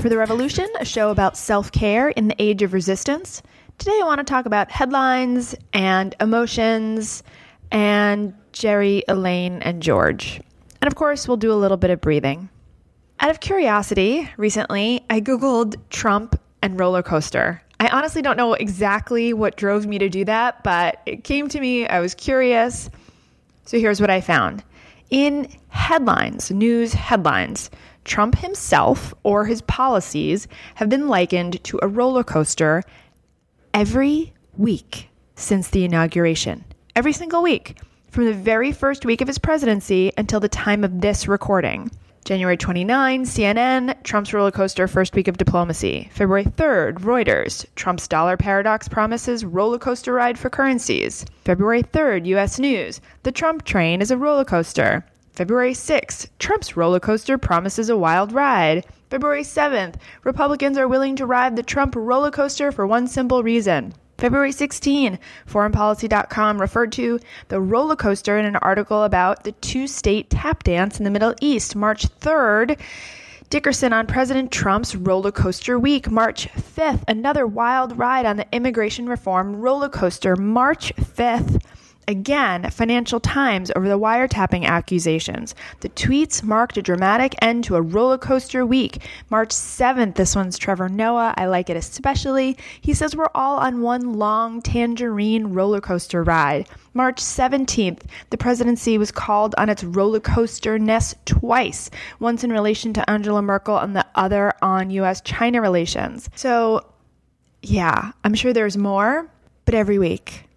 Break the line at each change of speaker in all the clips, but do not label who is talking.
For the Revolution, a show about self care in the age of resistance. Today, I want to talk about headlines and emotions and Jerry, Elaine, and George. And of course, we'll do a little bit of breathing. Out of curiosity, recently, I Googled Trump and roller coaster. I honestly don't know exactly what drove me to do that, but it came to me. I was curious. So here's what I found. In headlines, news headlines, Trump himself or his policies have been likened to a roller coaster every week since the inauguration. Every single week, from the very first week of his presidency until the time of this recording. January 29, CNN, Trump's roller coaster first week of diplomacy. February 3rd, Reuters, Trump's dollar paradox promises roller coaster ride for currencies. February 3rd, US News, the Trump train is a roller coaster. February 6th, Trump's roller coaster promises a wild ride. February 7th, Republicans are willing to ride the Trump roller coaster for one simple reason. February 16, foreignpolicy.com referred to the roller coaster in an article about the two state tap dance in the Middle East. March 3rd, Dickerson on President Trump's roller coaster week. March 5th, another wild ride on the immigration reform roller coaster. March 5th, Again, Financial Times over the wiretapping accusations. The tweets marked a dramatic end to a roller coaster week. March 7th, this one's Trevor Noah. I like it especially. He says we're all on one long tangerine roller coaster ride. March 17th, the presidency was called on its roller coaster ness twice, once in relation to Angela Merkel and the other on US China relations. So, yeah, I'm sure there's more, but every week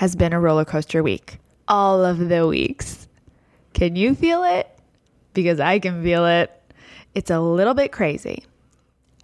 has been a roller coaster week. All of the weeks. Can you feel it? Because I can feel it. It's a little bit crazy.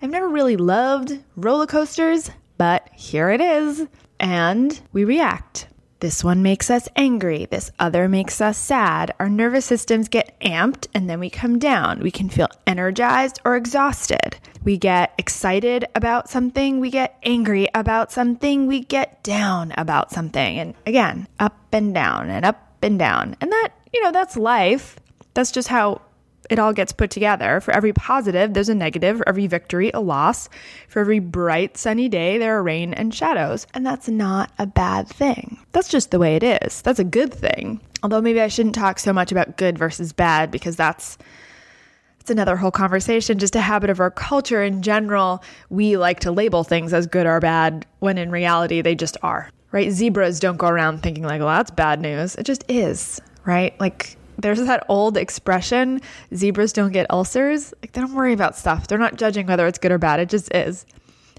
I've never really loved roller coasters, but here it is. And we react. This one makes us angry. This other makes us sad. Our nervous systems get amped and then we come down. We can feel energized or exhausted. We get excited about something. We get angry about something. We get down about something. And again, up and down and up and down. And that, you know, that's life. That's just how it all gets put together. For every positive, there's a negative. For every victory, a loss. For every bright, sunny day, there are rain and shadows. And that's not a bad thing. That's just the way it is. That's a good thing. Although maybe I shouldn't talk so much about good versus bad because that's it's another whole conversation, just a habit of our culture in general. We like to label things as good or bad when in reality they just are, right? Zebras don't go around thinking like, well, that's bad news. It just is, right? Like there's that old expression zebras don't get ulcers. Like, they don't worry about stuff. They're not judging whether it's good or bad. It just is.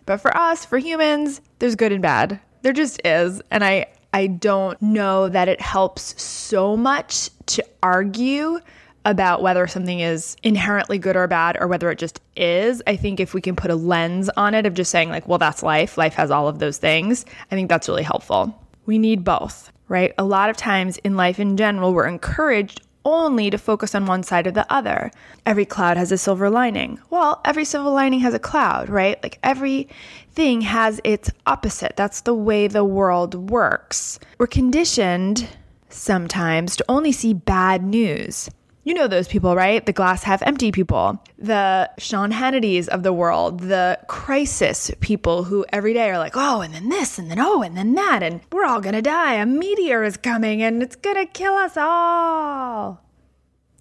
But for us, for humans, there's good and bad. There just is. And I, I don't know that it helps so much to argue about whether something is inherently good or bad or whether it just is. I think if we can put a lens on it of just saying, like, well, that's life, life has all of those things, I think that's really helpful. We need both, right? A lot of times in life in general, we're encouraged only to focus on one side or the other. Every cloud has a silver lining. Well, every silver lining has a cloud, right? Like everything has its opposite. That's the way the world works. We're conditioned sometimes to only see bad news. You know those people, right? The glass half empty people, the Sean Hannitys of the world, the crisis people who every day are like, oh, and then this, and then oh, and then that, and we're all gonna die. A meteor is coming and it's gonna kill us all.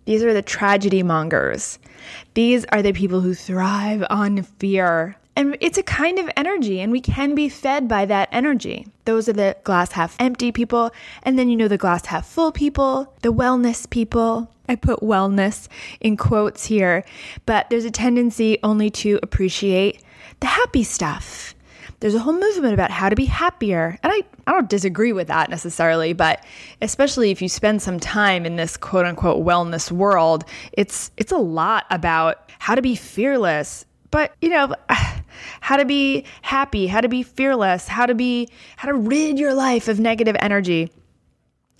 These are the tragedy mongers. These are the people who thrive on fear. And it's a kind of energy, and we can be fed by that energy. Those are the glass half empty people. And then you know the glass half full people, the wellness people. I put wellness in quotes here, but there's a tendency only to appreciate the happy stuff. There's a whole movement about how to be happier. And I, I don't disagree with that necessarily, but especially if you spend some time in this quote unquote wellness world, it's it's a lot about how to be fearless, but, you know, how to be happy, how to be fearless, how to be, how to rid your life of negative energy.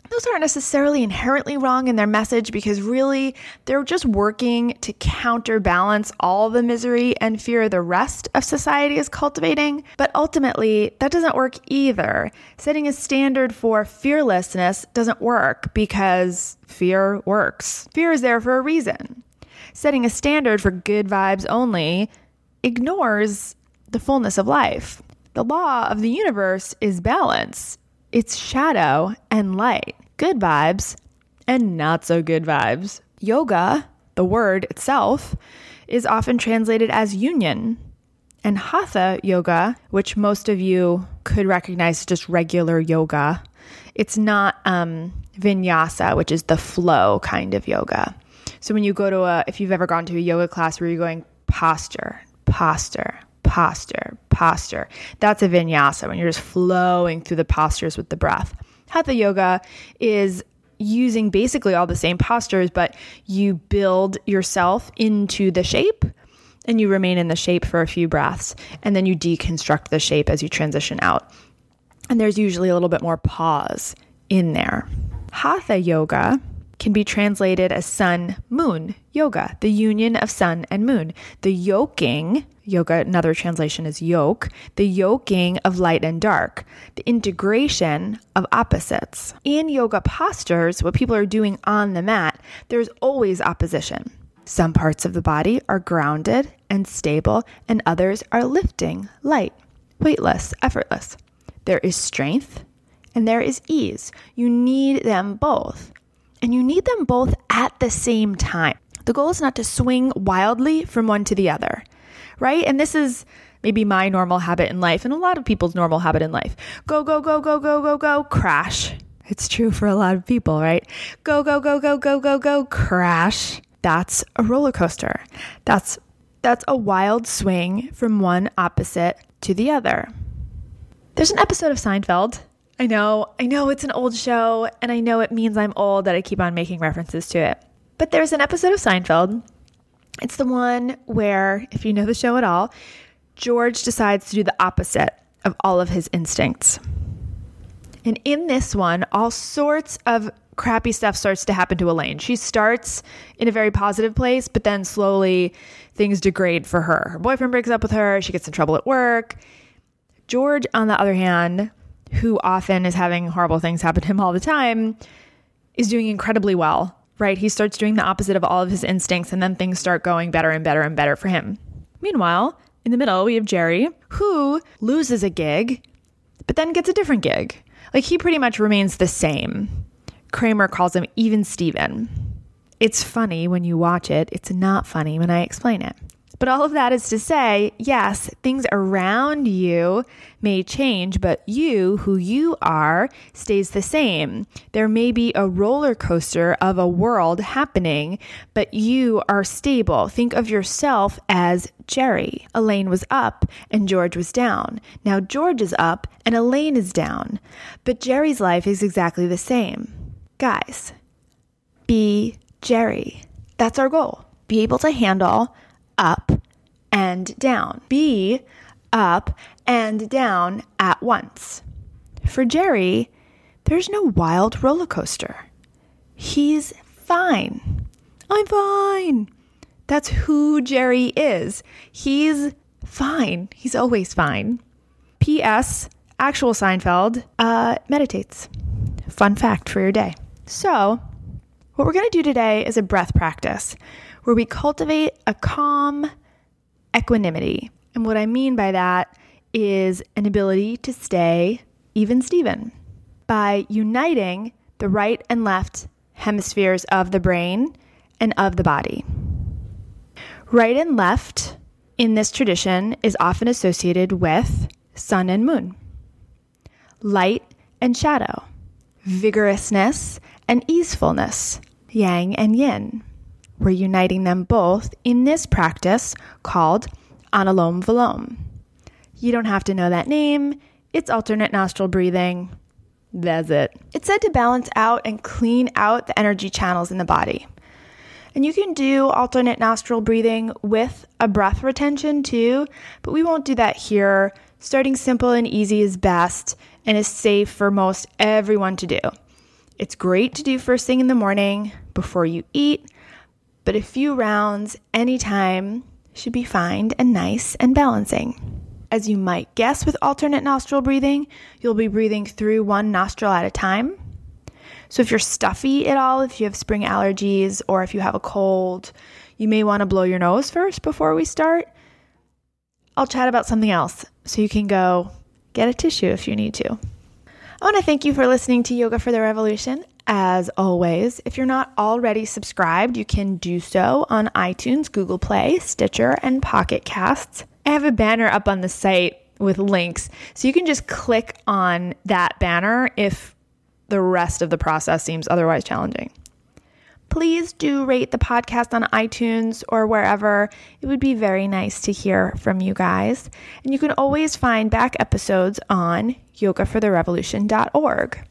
Those aren't necessarily inherently wrong in their message because really they're just working to counterbalance all the misery and fear the rest of society is cultivating. But ultimately, that doesn't work either. Setting a standard for fearlessness doesn't work because fear works. Fear is there for a reason. setting a standard for good vibes only ignores the fullness of life. The law of the universe is balance. It's shadow and light, good vibes and not so good vibes. Yoga, the word itself, is often translated as union. And hatha yoga, which most of you could recognize as just regular yoga, it's not um, vinyasa, which is the flow kind of yoga. So when you go to a, if you've ever gone to a yoga class where you're going posture, posture, posture, posture, that's a vinyasa when you're just flowing through the postures with the breath. Hatha yoga is using basically all the same postures, but you build yourself into the shape and you remain in the shape for a few breaths. And then you deconstruct the shape as you transition out. And there's usually a little bit more pause in there. Hatha yoga can be translated as sun moon yoga, the union of sun and moon. The yoking, yoga, another translation is yoke, the yoking of light and dark, the integration of opposites. In yoga postures, what people are doing on the mat, there's always opposition. Some parts of the body are grounded and stable, and others are lifting, light, weightless, effortless. There is strength and there is ease. You need them both. And you need them both at the same time. The goal is not to swing wildly from one to the other, right? And this is maybe my normal habit in life and a lot of people's normal habit in life. Go, go, go, go, go, go, go, crash. It's true for a lot of people, right? Go, go, go, go, go, go, go, crash. That's a roller coaster. That's that's a wild swing from one opposite to the other. There's an episode of Seinfeld. I know, I know it's an old show, and I know it means I'm old that I keep on making references to it. But there's an episode of Seinfeld. It's the one where, if you know the show at all, George decides to do the opposite of all of his instincts. And in this one, all sorts of crappy stuff starts to happen to Elaine. She starts in a very positive place, but then slowly things degrade for her. Her boyfriend breaks up with her, she gets in trouble at work. George, on the other hand, who often is having horrible things happen to him all the time, is doing incredibly well, right? He starts doing the opposite of all of his instincts, and then things start going better and better and better for him. Meanwhile, in the middle, we have Jerry, who loses a gig, but then gets a different gig. Like he pretty much remains the same. Kramer calls him even Steven. It's funny when you watch it, it's not funny when I explain it. But all of that is to say, yes, things around you may change, but you, who you are, stays the same. There may be a roller coaster of a world happening, but you are stable. Think of yourself as Jerry. Elaine was up and George was down. Now George is up and Elaine is down. But Jerry's life is exactly the same. Guys, be Jerry. That's our goal. Be able to handle up and down. Be up and down at once. For Jerry, there's no wild roller coaster. He's fine. I'm fine. That's who Jerry is. He's fine. He's always fine. P.S. Actual Seinfeld uh, meditates. Fun fact for your day. So, what we're going to do today is a breath practice where we cultivate a calm equanimity. And what I mean by that is an ability to stay even Steven by uniting the right and left hemispheres of the brain and of the body. Right and left in this tradition is often associated with sun and moon, light and shadow, vigorousness and easefulness, yang and yin. We're uniting them both in this practice called Anulom Vilom. You don't have to know that name, it's alternate nostril breathing. That's it. It's said to balance out and clean out the energy channels in the body. And you can do alternate nostril breathing with a breath retention too, but we won't do that here. Starting simple and easy is best and is safe for most everyone to do. It's great to do first thing in the morning before you eat but a few rounds anytime should be fine and nice and balancing. As you might guess with alternate nostril breathing, you'll be breathing through one nostril at a time. So if you're stuffy at all, if you have spring allergies or if you have a cold, you may want to blow your nose first before we start. I'll chat about something else so you can go get a tissue if you need to. I want to thank you for listening to Yoga for the Revolution. As always, if you're not already subscribed, you can do so on iTunes, Google Play, Stitcher, and Pocket Casts. I have a banner up on the site with links, so you can just click on that banner if the rest of the process seems otherwise challenging. Please do rate the podcast on iTunes or wherever. It would be very nice to hear from you guys. And you can always find back episodes on yogafortherevolution.org.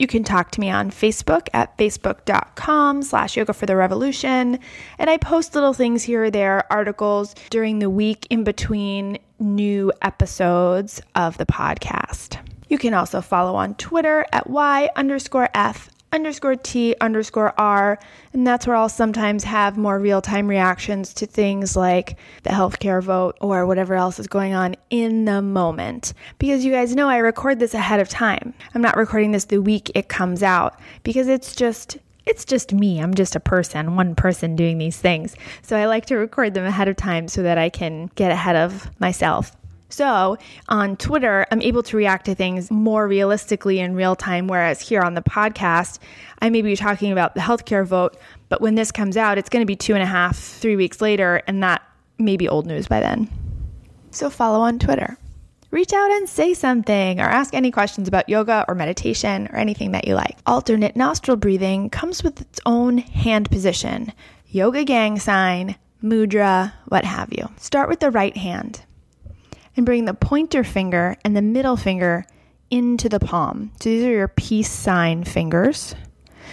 You can talk to me on Facebook at facebook.com slash yoga for the revolution. And I post little things here or there, articles during the week in between new episodes of the podcast. You can also follow on Twitter at Y underscore F underscore T underscore R. And that's where I'll sometimes have more real time reactions to things like the healthcare vote or whatever else is going on in the moment. Because you guys know I record this ahead of time. I'm not recording this the week it comes out because it's just. It's just me. I'm just a person, one person doing these things. So I like to record them ahead of time so that I can get ahead of myself. So on Twitter, I'm able to react to things more realistically in real time, whereas here on the podcast, I may be talking about the healthcare vote, but when this comes out, it's going to be two and a half, three weeks later, and that may be old news by then. So follow on Twitter. Reach out and say something or ask any questions about yoga or meditation or anything that you like. Alternate nostril breathing comes with its own hand position, yoga gang sign, mudra, what have you. Start with the right hand and bring the pointer finger and the middle finger into the palm. So these are your peace sign fingers.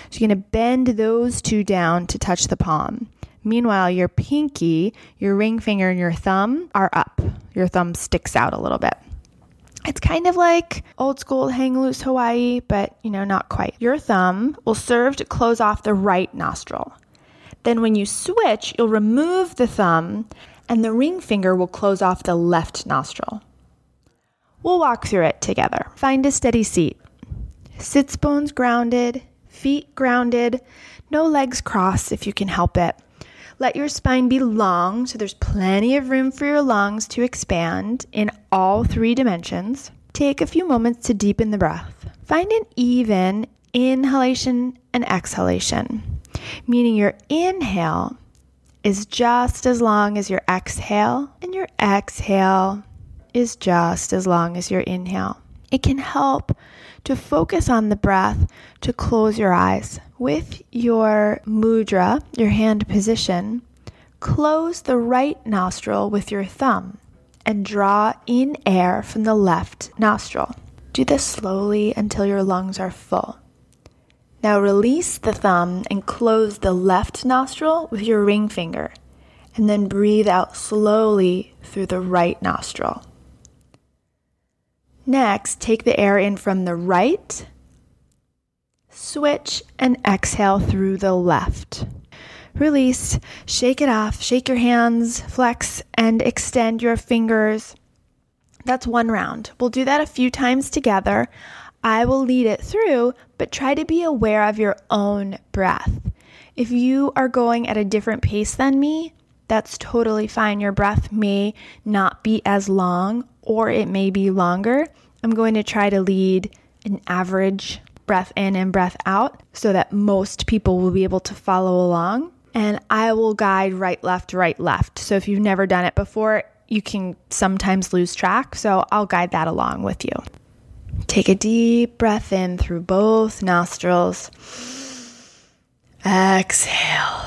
So you're going to bend those two down to touch the palm. Meanwhile, your pinky, your ring finger, and your thumb are up. Your thumb sticks out a little bit. It's kind of like old school hang loose Hawaii, but you know, not quite. Your thumb will serve to close off the right nostril. Then, when you switch, you'll remove the thumb and the ring finger will close off the left nostril. We'll walk through it together. Find a steady seat. Sits bones grounded, feet grounded, no legs crossed if you can help it. Let your spine be long so there's plenty of room for your lungs to expand in all three dimensions. Take a few moments to deepen the breath. Find an even inhalation and exhalation, meaning your inhale is just as long as your exhale, and your exhale is just as long as your inhale. It can help to focus on the breath to close your eyes. With your mudra, your hand position, close the right nostril with your thumb and draw in air from the left nostril. Do this slowly until your lungs are full. Now release the thumb and close the left nostril with your ring finger, and then breathe out slowly through the right nostril. Next, take the air in from the right, switch, and exhale through the left. Release, shake it off, shake your hands, flex, and extend your fingers. That's one round. We'll do that a few times together. I will lead it through, but try to be aware of your own breath. If you are going at a different pace than me, that's totally fine. Your breath may not be as long or it may be longer. I'm going to try to lead an average breath in and breath out so that most people will be able to follow along. And I will guide right, left, right, left. So if you've never done it before, you can sometimes lose track. So I'll guide that along with you. Take a deep breath in through both nostrils. Exhale.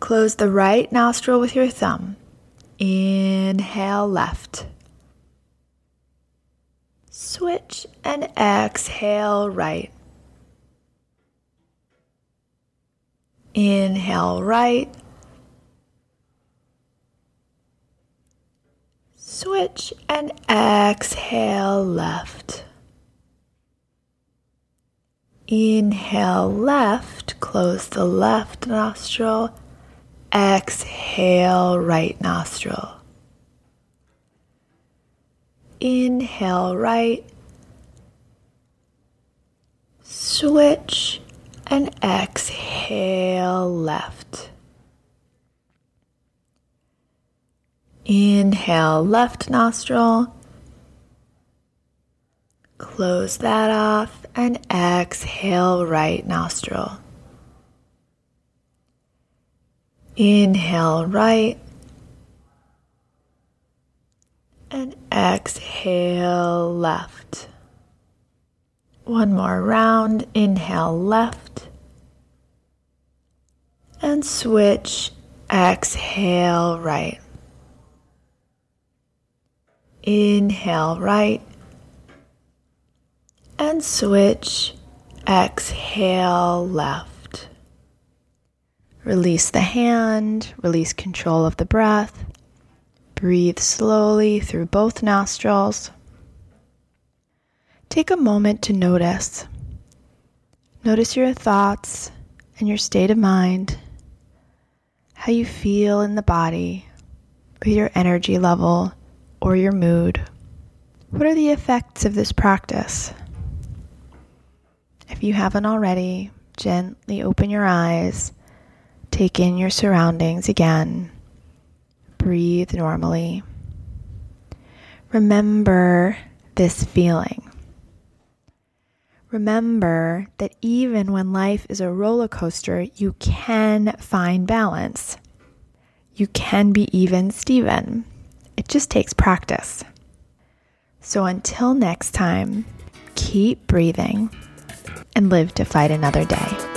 Close the right nostril with your thumb. Inhale left. Switch and exhale right. Inhale right. Switch and exhale left. Inhale left, close the left nostril. Exhale right nostril. Inhale right. switch, and exhale left. Inhale left nostril. Close that off and exhale right nostril. Inhale right and exhale left. One more round. Inhale left and switch. Exhale right. Inhale right and switch. Exhale left. Release the hand, release control of the breath. Breathe slowly through both nostrils. Take a moment to notice. Notice your thoughts and your state of mind, how you feel in the body, or your energy level, or your mood. What are the effects of this practice? If you haven't already, gently open your eyes, take in your surroundings again, breathe normally. Remember this feeling. Remember that even when life is a roller coaster, you can find balance. You can be even Steven. It just takes practice. So until next time, keep breathing and live to fight another day.